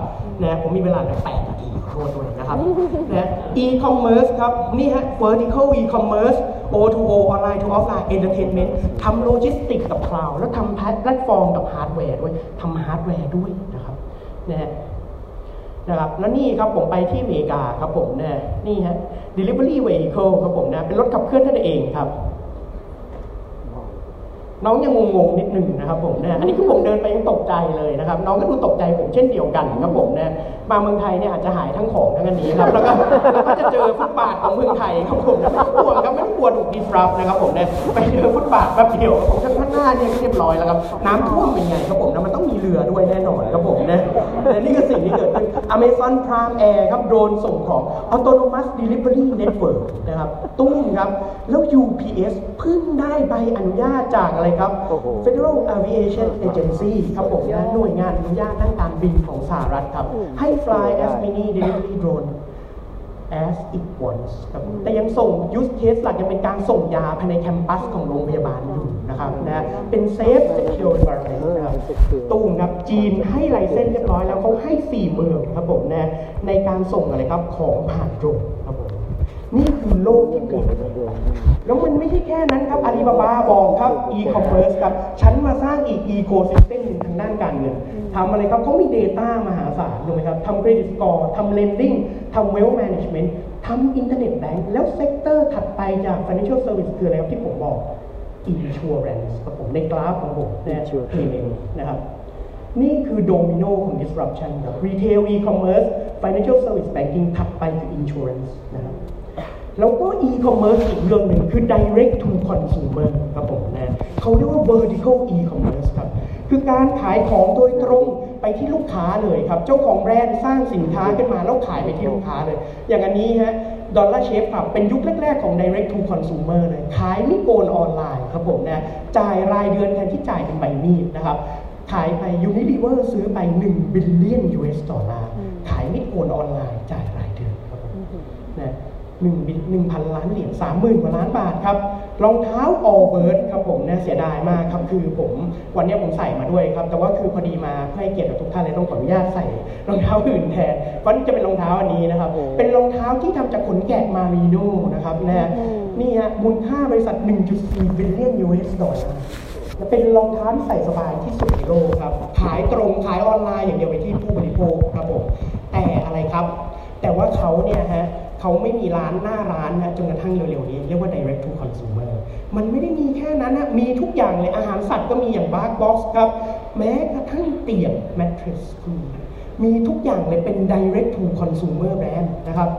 นะผมมีเวลาเหลือ8นาทีขอโทษด้วยนะครับนะ e-commerce ครับ นี่ฮะ vertical e-commerce O2O online to offline entertainment ทำโลจิสติกกับคลาวด์แล้วทำแพลตฟอร์มกับฮาร์ดแวร์ด้วยทำฮาร์ดแวร์ด้วยนะครับนะนะครับแล้วนี่ครับผมไปที่อเมริกาครับผมนะนี่ฮะ delivery vehicle ครับผมนะเป็นรถขับเคลื่อนท่านเองครับ น้องยังงงๆนิดหนึ่งนะครับผมเนี่ยอันนี้คือผมเดินไปยังตกใจเลยนะครับ น้องก็ดูตกใจผมเช่นเดียวกันครับผมเนี่ยมาเมืองไทยเนี่ยอาจจะหายทั้งของทั้งอันนี้ครับแล้วก็แล้วก็จะเจอฟุตบาทของเมืองไทยครับผมนะไม่ต้องกลัวครับไม่ต้องกลัวถูกดิสรับนะครับผมเนี่ยไปเจอฟุตบาทแป๊บเดียวผมข้างหน้าเนี่ยเรียบร้อยแล้วครับน้ำท่วมเป็นไงครับผมนะมันต้องมีเรือด้วยแน่นอนครับผมนะและนี่คือสิ่งที่เกิดขึ้น Amazon Prime Air ครับโดรนส่งของ Autonomous Delivery Network นะครับตุ้มครับแล้ว UPS เพิ่งได้ใบอนุญาตจากอะไรครับโอ้โห Federal Aviation Agency ครับผมนะหน่วยงานอนุญาตด้านการบินของสหรัฐครับ ให้ fly as many delivery drone as it wants ครับผมแต่ยังส่ง use case หลักยังเป็นการส่งยาภายในแคมปัสของโรงพยาบาลอยู่นะครับนะเป็น safe secure environment นะครับตูมครับจีนให้ไลเซนส์เรียบร้อยแล้วเขาให้ 4 เมืองครับผมนะในการส่งอะไรครับของผ่านโดรนครับผม นี่คือโลกที่เปลี่ยนไปแล้วมันไม่ใช่แค่นั้นครับอาลีบาบาบอกครับ e-commerce ครับ ฉันมาสร้างอีก ecosystem หนึ่งทางด้านการเงินทำอะไรครับเขามี Data มหาศาลถูกไหมครับทำ credit score ทำ lending ทำ wealth management ทำ internet bank แล้ว sector ถัดไปจาก financial service คืออะไรครับที่ผมบอก insurance ครับผมในกราฟของผมนะ Insurance เองนะครับนี่คือโดมิโนของ disruption ครับ retail e-commerce financial service banking ถัดไปคือ insurance นะครับ แล้วก็ e-commerce อีกเรื่องหนึ่งคือ direct to consumer ครับผมนะเขาเรียกว่า vertical e-commerce ครับ คือการขายของโดยตรงไปที่ลูกค้าเลยครับ เจ้าของแบรนด์สร้างสินค้าขึ้นมาแล้วขายไปที่ลูกค้าเลย อย่างอันนี้ฮะดอลลาร์เชฟครับเป็นยุคแรก ๆ ของ direct to consumer เลย ขายไม่โกนออนไลน์ครับผมนะจ่ายรายเดือนแทนที่จ่ายเป็นใบมีดนะครับ ขายไป Unilever ซื้อไป1 billion US ดอลลาร์ขายไม่โกนออนไลน์จ่ายรายเดือนครับผมนะ หนึ่งบิหนึ่งพันล้านเหรียญสามหมื่นกว่าล้านบาทครับ รองเท้า All Bird ครับผมนะเสียดายมากครับ คือผมวันนี้ผมใส่มาด้วยครับ แต่ว่าคือพอดีมาเพื่อให้เกียรติกับทุกท่านเลยต้องขออนุญาตใส่รองเท้าอื่นแทนเพราะนี่จะเป็นรองเท้าอันนี้นะครับโอ้เป็นรองเท้าที่ทำจากขนแกะมารีโนนะครับนะนี่ฮะมูลค่าบริษัท 1.4 billion US ดอลลาร์และเป็นรองเท้าที่ใส่สบายที่สุดในโลกครับ ขายตรงขายออนไลน์อย่างเดียวไปที่ผู้บริโภคครับผมแต่อะไรครับ แต่ว่าเขาเนี่ยฮะ เขาไม่มีร้านหน้าร้านนะจนกระทั่งเร็วๆนี้ เรียกว่า direct to consumer มันไม่ได้มีแค่นั้นนะมีทุกอย่างเลย อาหารสัตว์ก็มีอย่าง BarkBox ครับ แม้กระทั่งเตียง mattress ก็มีมีทุกอย่างเลยเป็น direct to consumer brand นะครับ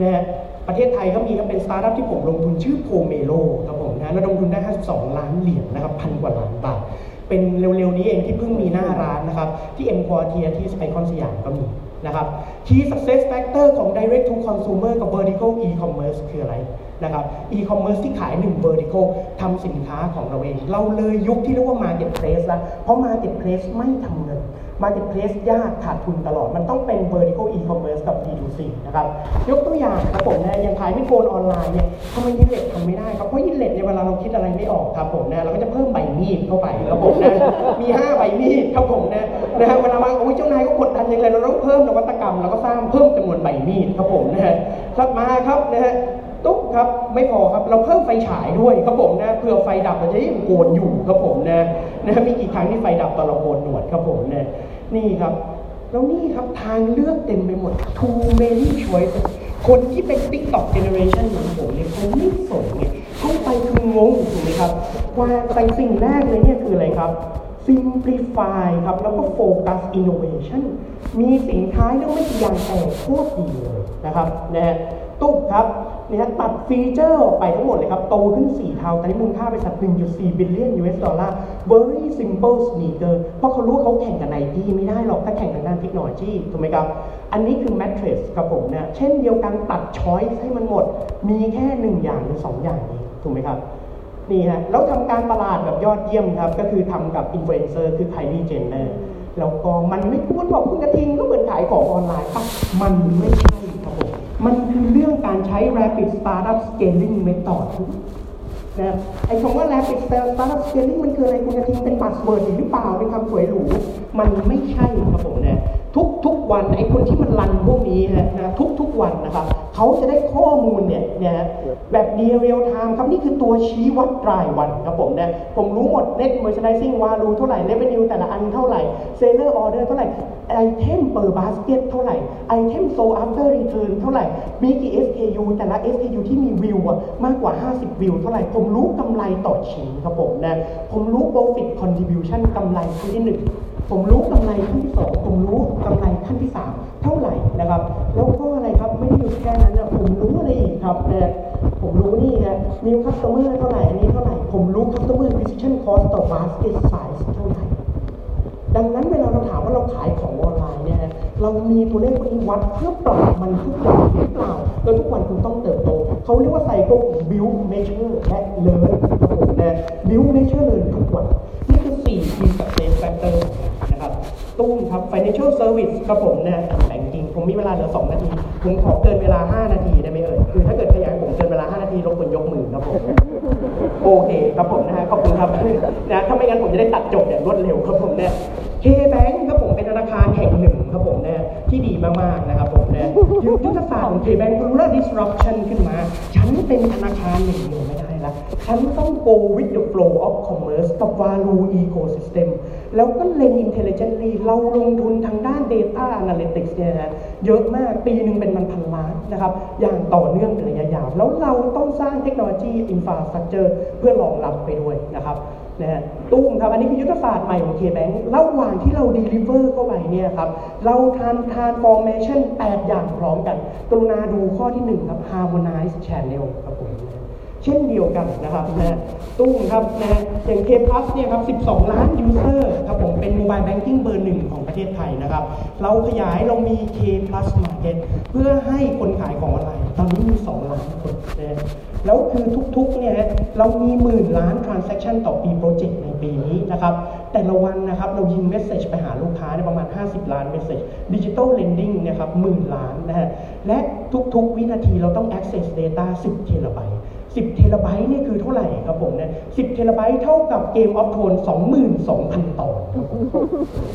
นะประเทศไทยก็มีครับเป็นสตาร์ทอัพที่ผมลงทุนชื่อ Pomelo ครับผมนะระดมทุนได้ 52 ล้านเหรียญนะครับพันกว่าล้านบาทเป็นเร็วๆนี้เองที่เพิ่งมีหน้าร้านนะครับ ที่เอ็มควอเทียร์ที่ไอคอนสยามก็มี นะครับ Key Success Factor ของ Direct to Consumer กับ Vertical E-commerce คืออะไรนะครับ E-commerce ที่ขาย 1 Vertical ทำสินค้าของเราเอง เราเลยยุคที่เรียกว่า Marketplace ละเพราะ Marketplace ไม่ทำเงิน Marketplace ยากขาดทุนตลอด มันต้องเป็น vertical e-commerce กับ D2C นะครับ ยกตัวอย่างครับผมนะยังขายไม่โกนออนไลน์เนี่ยทำไมยินเล็ตทำไม่ได้ครับ เพราะยินเล็ตเนี่ยเวลาเราคิดอะไรไม่ออกครับผมนะเราก็จะเพิ่มใบมีดเข้าไปครับผมนะมี 5 ใบมีดครับผมนะนะฮะเวลามาโอ้ยเจ้านายก็กดดันอย่างไรเราต้องเพิ่มนวัตกรรมเราก็สร้างเพิ่มจำนวนใบมีดครับผมนะฮะครับมาครับนะฮะตุ๊ก ครับไม่พอครับเราเพิ่มไฟฉายด้วยครับผมนะเผื่อไฟดับเราจะยังโกนอยู่ครับผมนะนะมีกี่ครั้งที่ไฟดับตอนเราโกนหนวดครับผมนะนี่ครับแล้วนี่ครับทางเลือกเต็มไปหมด too many choices คนที่เป็น TikTok generation เหมือนผมเนี่ยเขาไม่สนไงเข้าไปคืองงถูกไหมครับ ว่าแต่สิ่งแรกเลยเนี่ยคืออะไรครับ simplify ครับ แล้วก็ focus innovation มีสินค้าเรื่องไม่กี่อย่างแต่โคตรดีเลยนะครับนะฮะตุ๊กครับ เนี่ยตัดฟีเจอร์ออกไปทั้งหมดเลยครับ โตขึ้น 4 เท่าตอนนี้มูลค่าบริษัท1.4 billion US ดอลลาร์ very simple sneaker เพราะเขารู้ว่าเขาแข่งกับไนกี้ไม่ได้หรอก ถ้าแข่งทางด้านเทคโนโลยีถูกไหมครับ อันนี้คือ mattress ครับผมเนี่ยเช่นเดียวกันตัด choice ให้มันหมด มีแค่หนึ่งอย่างหรือสองอย่างนี้ ถูกไหมครับนี่ฮะแล้วทำการตลาดแบบยอดเยี่ยมครับ ก็คือทำกับอินฟลูเอนเซอร์คือ Kylie Jenner แล้วก็มันไม่ควรบอกคุณกระทิงก็เหมือนขายของออนไลน์ครับมันไม่ใช่ มันคือเรื่องการใช้ rapid startup scaling method นะไอ้คำว่า rapid startup scaling มันคืออะไรคุณกระทิงเป็น buzzword หรือเปล่าเป็นคำสวยหรู มันไม่ใช่ครับผมนะทุกทุกวันไอ้คนที่มัน run พวกนี้ฮะนะทุกทุกวันนะครับ เขาจะได้ข้อมูลเนี่ยนะแบบ near real-time ครับนี่คือตัวชี้วัดรายวันครับผมนะผมรู้หมด net merchandising value เท่าไหร่ revenue แต่ละอันเท่าไหร่ seller order เท่าไหร่ item per basket เท่าไหร่ item sold after return เท่าไหร่มีกี่ SKU แต่ละ SKU ที่มีวิวอะมากกว่า 50 วิวเท่าไหร่ ผมรู้กำไรต่อชิ้นครับผมนะผมรู้ profit contribution กำไรขั้นที่หนึ่ง ผมรู้กำไรขั้นที่สองผมรู้กำไรขั้นที่สามเท่าไหร่นะครับแล้วก็อะไรครับไม่ได้อยู่แค่นั้นนะผมรู้อะไรอีกครับเนะผมรู้นี่ฮะ new customer เท่าไหร่อันนี้เท่าไหร่ผมรู้ customer acquisition cost ต่อ basket size เท่าไหร่ดังนั้นเวลาเราถามว่าเราขายของออนไลน์เนี่ยนะเรามีตัวเลขพวกนี้วัดเพื่อปรับมันทุกวันหรือเปล่าโดยทุกวันคุณต้องเติบโต เขาเรียกว่าไซเคิลของ build measure และ learn รับผมนะ build measure learn ทุกวัน นี่คือ4 key success factor นะครับตุ้ม ครับ financial service ครับผมเนะแบงกิ้งผมมีเวลาเหลือ 2 นาที ผมขอเกินเวลา 5 นาทีได้ไหมเอ่ย คือถ้าเกิดขยายผมเกินเวลา 5 นาทีรบกวนยกมือครับผม โอเคครับผมนะฮะ ขอบคุณครับนะถ้าไม่งั้นผมจะได้ตัดจบอย่างรวดเร็วครับผมเนี่ยเคแบงครับผมเป็นธนาคารแห่งหนึ่งครับผมเนี่ยที่ดีมากๆนะครับผมเนี่ยยุทธศาสตร์ของเคแบงคุณรู้ล้ว disruption ขึ้นมา ฉันเป็นธนาคารหนึ่งเดียวไม่ได้ละฉันต้อง go with the flow of commerce กับ value ecosystem แล้วก็เล็ง intelligently เราลงทุนทางด้าน data analytics เนี่ยนะเยอะมากปีหนึ่งเป็นมันพันล้านนะครับ อย่างต่อเนื่องเป็นระยะยาว แล้วเราต้องสร้างเทคโนโลยี infrastructure เพื่อรองรับไปด้วยนะครับนะฮะตุ้มครับอันนี้คือยุทธศาสตร์ใหม่ของ KBank ระหว่างที่เรา deliver เข้าไปเนี่ยครับเราทำ transformation 8 อย่างพร้อมกัน กรุณาดูข้อที่ 1 ครับ harmonize channel ครับผม เช่นเดียวกันนะครับนะตุ้มครับนะอย่าง K Plus เนี่ยครับ 12 ล้าน user ครับผมเป็น mobile banking เบอร์หนึ่งของประเทศไทยนะครับ เราขยายเรามี K Plus Market เพื่อให้คนขายของออนไลน์ตอนนี้มี 2 ล้านคนนะแล้วคือทุกๆเนี่ยเรามีหมื่นล้าน transaction ต่อปี project ในปีนี้นะครับ แต่ละวันนะครับเรายิง message ไปหาลูกค้าในประมาณ 50 ล้านเมสเซจดิจิ t a ลเลนดิ้งเนี่ยครับหมื่นล้านนะฮะและทุกๆ วินาทีเราต้อง access data 10เทราไบต์ 10 เทราไบต์นี่คือเท่าไหร่ครับผมเนี่ย10 เทราไบต์เท่ากับ Game of Thrones 22,000 ตอน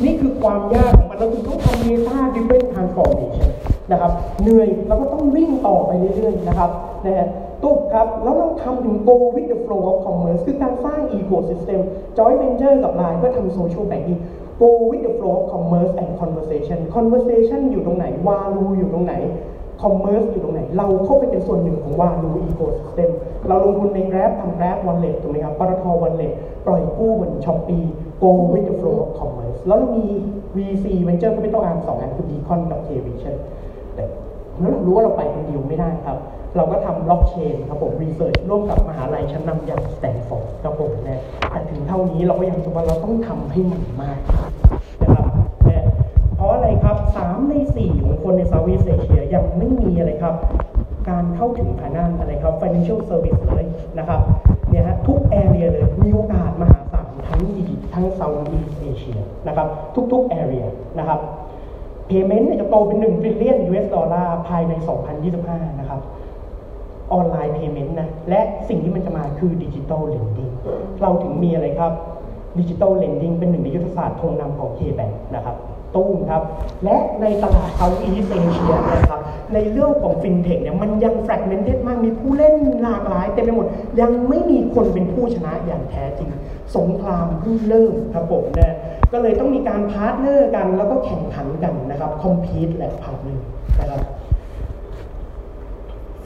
นี่คือความยากของมันเราคือต้องทำ data driven transformation นะครับ เหนื่อยเราก็ต้องวิ่งต่อไปเรื่อยๆนะครับนะฮะตุ๊กครับ แล้วเราทำถึง go with the flow of commerce คือการสร้าง ecosystem joint venture กับ Line เพื่อทำ social banking go with the flow of commerce and conversation conversation อยู่ตรงไหน value อยู่ตรงไหน commerce อยู่ตรงไหน เราเข้าไปเป็นส่วนหนึ่งของวาลูอีโคส y สเต็มเราลงทุนใน Grab ทำ Grab Wallet ถูกไหมครับปตท Wallet ปล่อยกู้บน Shopee Go with the flow of commerce แล้วเรามี VC Venture Capital Arm สองอันคือ Beacon กับ K Vision แต่แล้วเรารู้ว่าเราไปคนเดียวไม่ได้ครับ เราก็ทำบล็อกเชนครับผม research ร่วมกับมหาลัยชั้นนำอย่างสแตนฟอร์ดครับผมนะแต่ถึงเท่านี้เราก็ยังรู้สึกว่าเราต้องทำให้มันมากนะครับ เพราะอะไรครับสามในสี่ของคนใน Southeast Asia ยังไม่มีอะไรครับ การเข้าถึงฐานะอะไรครับ financial service เลยนะครับเนี่ยฮะทุก area เลยมีโอกาสมหาศาลทั้งดีทั้ง Southeast Asia นะครับทุกๆ area นะครับ payment จะโตเป็น1 trillion US ดอลลาร์ภายใน 2025 นะครับออนไลน์ payment นะและสิ่งที่มันจะมาคือดิจิ t a ล lending เราถึงมีอะไรครับดิจิ t a ล lending เป็นหนึ่งในยุทธศาสตร์ธงนำของ K-Bank นะครับ ตู้มครับ และในตลาด Southeast Asia นะครับ ในเรื่องของฟินเทคเนี่ยมันยังแฟกเมนเ e ดมาก มีผู้เล่นหลากหลายเต็มไปหมด ยังไม่มีคนเป็นผู้ชนะอย่างแท้จริง สงครามเพิ่งเริ่มครับผมนะก็เลยต้องมีการ partner กันแล้วก็แข่งขันกันนะครับ compete และ partner นะครับ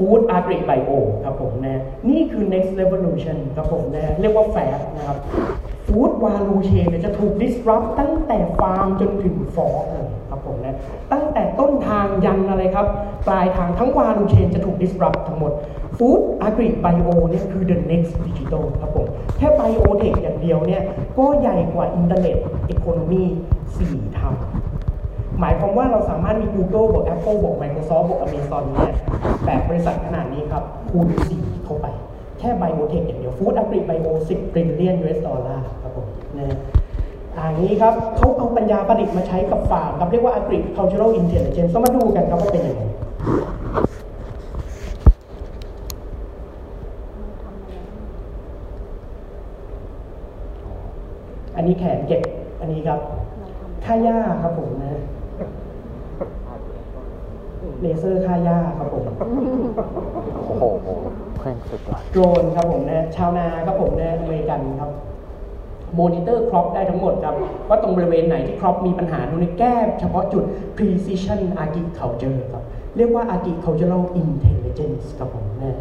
ฟู้ดอาร์ i ิไบโอครับผมนะนี่คือ next revolution ครับผมนะเรียกว่า FAB นะครับ food value chain จะถูก disrupt ตั้งแต่ฟาร์มจนถึง fork เลยครับผมนะตั้งแต่ต้นทางยันอะไรครับ ปลายทางทั้ง value chain จะถูก disrupt ทั้งหมดฟู้ดอาร์ i ิไบโอเนี่ยคือ the next digital ครับผมแค่ biotech อย่างเดียวเนี่ยก็ใหญ่กว่า internet economy สี่เท่า หมายความว่าเราสามารถมี Google บวก Apple บวก Microsoft บวก Amazon เนี่ยแบบบริษัทขนาดนี้ครับคูณ4เข้าไป แค่ biotech อย่างเดียว food agri bio 10 trillion US ดอลลาร์ครับผมนะอย่างนี้ครับเขาเอาปัญญาประดิษฐ์มาใช้กับฟาร์มครับเรียกว่า agricultural intelligence ก็มาดูกันครับว่าเป็นยังไงอันนี้แขนเก็บอันนี้ครับฆ่าหญ้าครับผมนะ เลเซอร์ฆ่าหญ้าครับผม โอ้โหแข่งสุดยอดโดรนครับผมนะ ชาวนาครับผมนะอเมริกันครับ monitor crop ได้ทั้งหมดครับ ว่าตรงบริเวณไหนที่ crop มีปัญหาดูในแก้เฉพาะจุด precision agriculture ครับ เรียกว่า agricultural intelligence ครับผมนะ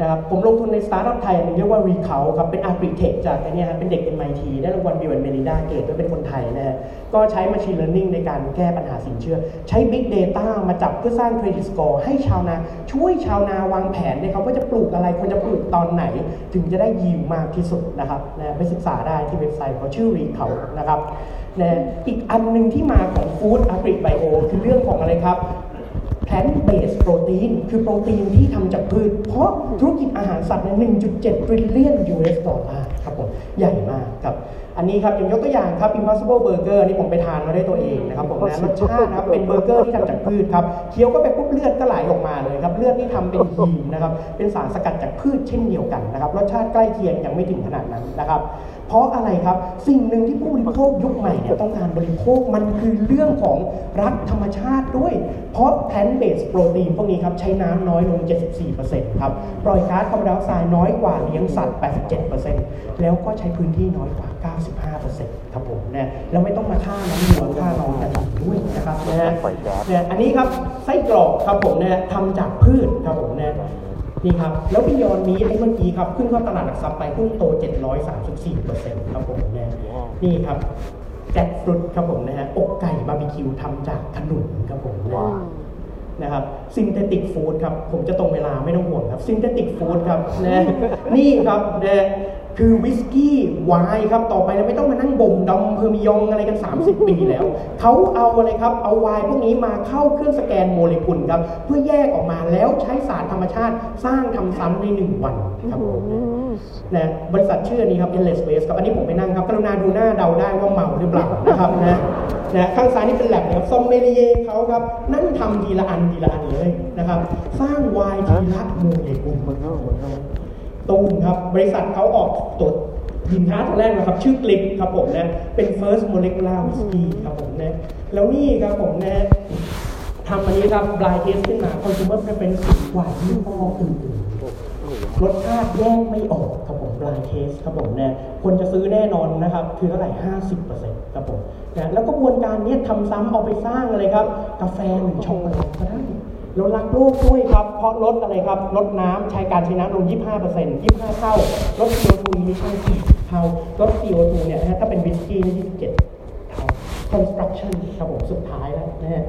นะครับผมลงทุนในสตาร์ทอัพไทยหนึ่งเรียกว่า Ricult ครับเป็น Agritech จากไอเนี่ยฮะเป็นเด็ก MIT ได้รางวัล Bill and Melinda Gates ด้วยเป็นคนไทยนะฮะก็ใช้ Machine Learning ในการแก้ปัญหาสินเชื่อ ใช้ Big Data มาจับเพื่อสร้าง Credit Score ให้ชาวนา ช่วยชาวนาวางแผนนะครับว่าจะปลูกอะไรควรจะปลูกตอนไหน ถึงจะได้ยิวมากที่สุดนะครับนะไปศึกษาได้ที่เว็บไซต์เขาชื่อ Recount นะครับนะอีกอันหนึ่งที่มาของ Food Agri Bio คือเรื่องของอะไรครับ plant based protein คือโปรตีนที่ทำจากพืช เพราะธุรกิจอาหารสัตว์เนี่ย1.7 trillion US ดอลลาร์ครับผมใหญ่มากครับ อันนี้ครับอย่างยกตัวอย่างครับ Impossible Burger นี่ผมไปทานมาได้ตัวเองนะครับผมนะรสชาตินะครับเป็นเบอร์เกอร์ที่ทำจากพืชครับเคี้ยวก็ไปปุ๊บเลือดก็ไหลออกมาเลยครับ เลือดนี่ทำเป็น heme นะครับเป็นสารสกัดจากพืชเช่นเดียวกันนะครับรสชาติใกล้เคียงยังไม่ถึงขนาดนั้นนะครับ เพราะอะไรครับ สิ่งหนึ่งที่ผู้บริโภคยุคใหม่เนี่ยต้องการบริโภคมันคือเรื่องของรักธรรมชาติด้วย เพราะแพนเบสโปรตีนพวกนี้ครับ ใช้น้ำน้อยลง 74%ครับ ปล่อยก๊าซคาร์บอนไดออกไซด์น้อยกว่าเลี้ยงสัตว์ 87%แล้วก็ใช้พื้นที่น้อยกว่า 95%ครับผมนะแล้วไม่ต้องมาฆ่าน้ำหัวฆ่าน้องกระดิ่งด้วยนะครับนะฮะปล่อยแก๊สเนี่ยอันนี้ครับไส้กรอกครับผมเนี่ยทำจากพืชครับผมเนี่ย นี่ครับ แล้วพิยอนมีไอ้เมื่อกี้ครับ ขึ้นเข้าตลาดหลักทรัพย์ไปหุ้นโต 734%ครับผมเนี่ยนี่ครับแจ็คฟรุตครับผมนะฮะอกไก่บาร์บีคิวทำจากขนุนครับผมเนี่ย wow นะครับ synthetic food ครับ ผมจะตรงเวลาไม่ต้องห่วงครับ synthetic food ครับนะนี่ครับนะ คือวิสกี้ไวน์ครับต่อไปเราไม่ต้องมานั่งบ่ม Dom Pérignon อะไรกัน 30 ปีแล้ว เขาเอาอะไรครับเอาไวน์พวกนี้มาเข้าเครื่องสแกนโมเลกุลครับ เพื่อแยกออกมาแล้วใช้สารธรรมชาติสร้างทำซ้ำในหนึ่งวันครับผมนะบริษัทชื่ออันนี้ครับ Endless West ครับ อันนี้ผมไปนั่งครับ กรุณาดูหน้าเดาได้ว่าเมาหรือเปล่านะครับนะนะข้างซ้ายนี่เป็นแลบนะครับ sommelier เขาครับ นั่งทำทีละอันทีละอันเลยนะครับ สร้างไวน์ทีละโมเลกุล ตู้มครับ บริษัทเขาออกตัวสินค้าตัวแรกนะครับ ชื่อ Glyph ครับผมนะ เป็น first molecular whiskey ครับผมนะ แล้วนี่ครับผมนะทำอันนี้ครับ blind test ขึ้นมา consumer preference สูงกว่ายี่ห้ออื่นรสชาติแยกไม่ออกครับผม blind test ครับผมเนี่ยคนจะซื้อแน่นอนนะครับ คือเท่าไหร่50%ครับผมนะแล้วกระบวนการเนี้ยทำซ้ำเอาไปสร้างอะไรครับ กาแฟหรือช็อกโกแลตก็ได้ เรารักโลกด้วยครับ เพราะลดอะไรครับ ลดน้ำใช้การใช้น้ำลง 25% 25 เท่า ลด CO2 emission 4เท่า ลด CO2 เนี่ยนะฮะถ้าเป็นวิสกี้นี่27เท่า construction ครับผมสุดท้ายแล้วนะฮะ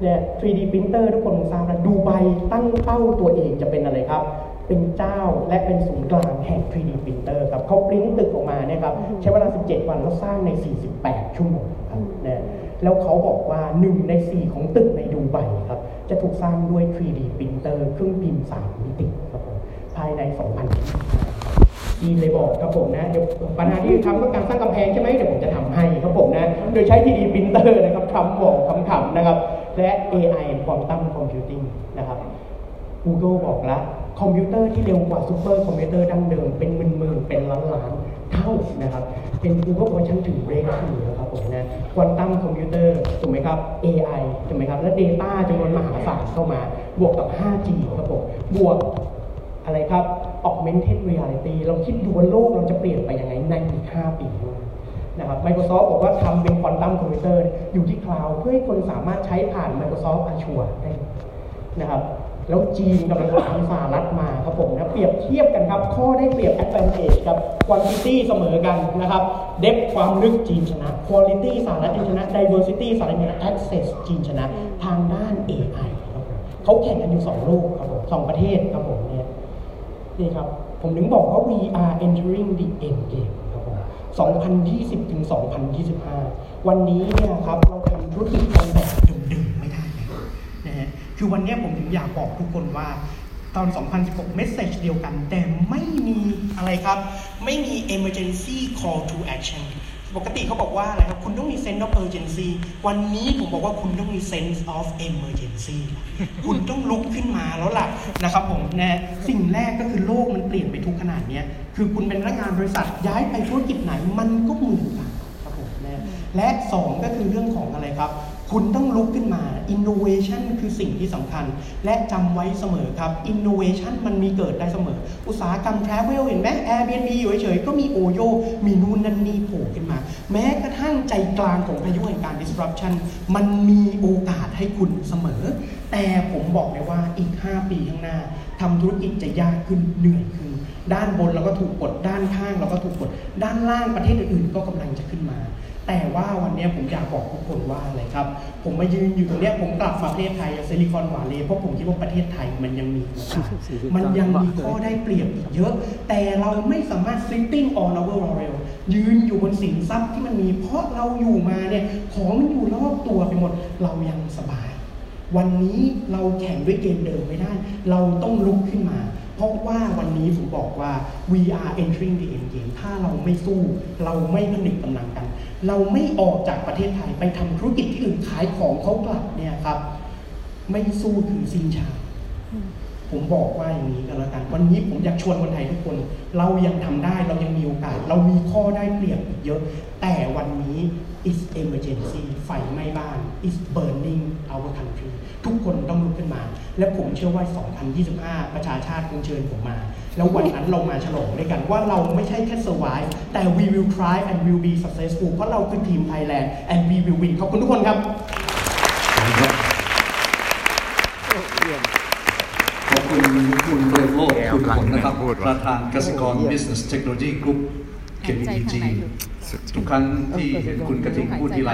เนี่ย 3D printer ทุกคนคงทราบแล้วดูไบตั้งเป้าตัวเองจะเป็นอะไรครับ เป็นเจ้าและเป็นศูนย์กลางแห่ง 3D printer ครับเขาปริ้นตึกออกมาเนี่ยครับใช้เวลา 17 วันแล้วสร้างใน 48 ชั่วโมงครับเนี่ยแล้วเขาบอกว่า 1 ใน 4 ของตึกในดูไบครับ จะถูกสร้างด้วย 3D printer เครื่องพิมพ์3มิติครับผมภายใน 2025ดีเลยบอกครับผมนะเดี๋ยวปัญหาที่ทำก็การสร้างกำแพงใช่ไหมเดี๋ยวผมจะทำให้ครับผมนะ โดยใช้ 3D printer นะครับทำบอกคำๆนะครับ และ AI and quantum computing นะครับ Google บอกแล้วคอมพิวเตอร์ที่เร็วกว่าซูเปอร์คอมพิวเตอร์ดั้งเดิมเป็นหมื่นๆเป็นล้านๆ เท่านะครับ เป็น Google บอกว่าฉันถึง breakthrough แล้วครับผมนะควอนตัมคอมพิวเตอร์ถูกไหมครับ AI ถูกไหมครับ และ Data จำนวนมหาศาลเข้ามา บวกกับ 5G ครับผม บวกอะไรครับ augmented reality เราคิดดูว่าโลกเราจะเปลี่ยนไปยังไงในอีก 5 ปีหน้านะครับ Microsoft บอกว่าทำเป็นควอนตัมคอมพิวเตอร์อยู่ที่คลาวด์เพื่อให้คนสามารถใช้ผ่าน Microsoft Azure ได้นะครับ แล้วจีนกำลังตามสหรัฐมาครับผมนะเปรียบเทียบกันครับ ข้อได้เปรียบ advantage กับ quantity เสมอกันนะครับ depth ความลึกจีนชนะ quality สหรัฐจีนชนะ diversity สหรัฐจีนชนะ access จีนชนะ ทางด้าน AI ครับเขาแข่งกันอยู่สองโลกครับผมสองประเทศครับผมเนี่ยนี่ครับ ผมถึงบอกว่า we are entering the end game ครับผม2020ถึง2025 วันนี้เนี่ยครับเราทำธุรกิจกันแบบ คือวันนี้ผมถึงอยากบอกทุกคนว่าตอน 2016 เมสเซจเดียวกัน แต่ไม่มีอะไรครับ ไม่มี emergency call to action ปกติเขาบอกว่าอะไรครับ คุณต้องมี sense of urgency วันนี้ผมบอกว่าคุณต้องมี sense of emergency คุณต้องลุกขึ้นมาแล้วล่ะนะครับผมนะสิ่งแรกก็คือโลกมันเปลี่ยนไปทุกขนาดเนี้ยคือคุณเป็นพนักงานบริษัทย้ายไปธุรกิจไหนมันก็เหมือนกันครับผมนะและสองก็คือเรื่องของอะไรครับ คุณต้องลุกขึ้นมา innovation คือสิ่งที่สำคัญ และจำไว้เสมอครับ innovation มันมีเกิดได้เสมอ อุตสาหกรรม travel เห็นไหม Airbnb อยู่เฉยๆ ก็มีโอโย มีนู่นนั่นนี่โผล่ขึ้นมา แม้กระทั่งใจกลางของพายุแห่งการ disruption มันมีโอกาสให้คุณเสมอ แต่ผมบอกเลยว่าอีก 5 ปีข้างหน้าทำธุรกิจจะยากขึ้นเหนื่อยขึ้น ด้านบนเราก็ถูกกด ด้านข้างเราก็ถูกกด ด้านล่างประเทศอื่นๆ ก็กำลังจะขึ้นมา แต่ว่าวันนี้ผมอยากบอกทุกคนว่าอะไรครับ ผมมายืนอยู่ตรงเนี้ยผมกลับมาประเทศไทยซิลิคอนวาเลย์เพราะผมคิดว่าประเทศไทยมันยังมีโอกาสมันยังมีข้อได้เปรียบอีกเยอะ แต่เราไม่สามารถ sitting on our laurel ยืนอยู่บนสินทรัพย์ที่มันมี เพราะเราอยู่มาเนี่ยของมันอยู่รอบตัวไปหมดเรายังสบาย วันนี้เราแข่งด้วยเกมเดิมไม่ได้ เราต้องลุกขึ้นมา เพราะว่าวันนี้ผมบอกว่า we are entering the end game ถ้าเราไม่สู้ เราไม่ผนึกกำลังกัน เราไม่ออกจากประเทศไทยไปทำธุรกิจที่อื่นขายของเขากลับเนี่ยครับ ไม่สู้ถึงสิ้นชาผมบอกว่าอย่างนี้ก็แล้วกัน วันนี้ผมอยากชวนคนไทยทุกคน เรายังทำได้เรายังมีโอกาส เรามีข้อได้เปรียบอีกเยอะ แต่วันนี้ is emergency ไฟไหม้บ้าน is burning our country ทุกคนต้องลุกขึ้นมา และผมเชื่อว่า 2025 ประชาชาติคงเชิญผมมา แล้ววันนั้นเรามาฉลองด้วยกันว่าเราไม่ใช่แค่ survive แต่ we will try and will be successful เพราะเราคือทีม Thailand and we will win ขอบคุณทุกคนครับ ขอบคุณคุณเริงโลดคุณผลนะครับประธานกสิกร Business Technology Group KPMG ทุกครั้งที่เห็นคุณกระทิงพูดทีไร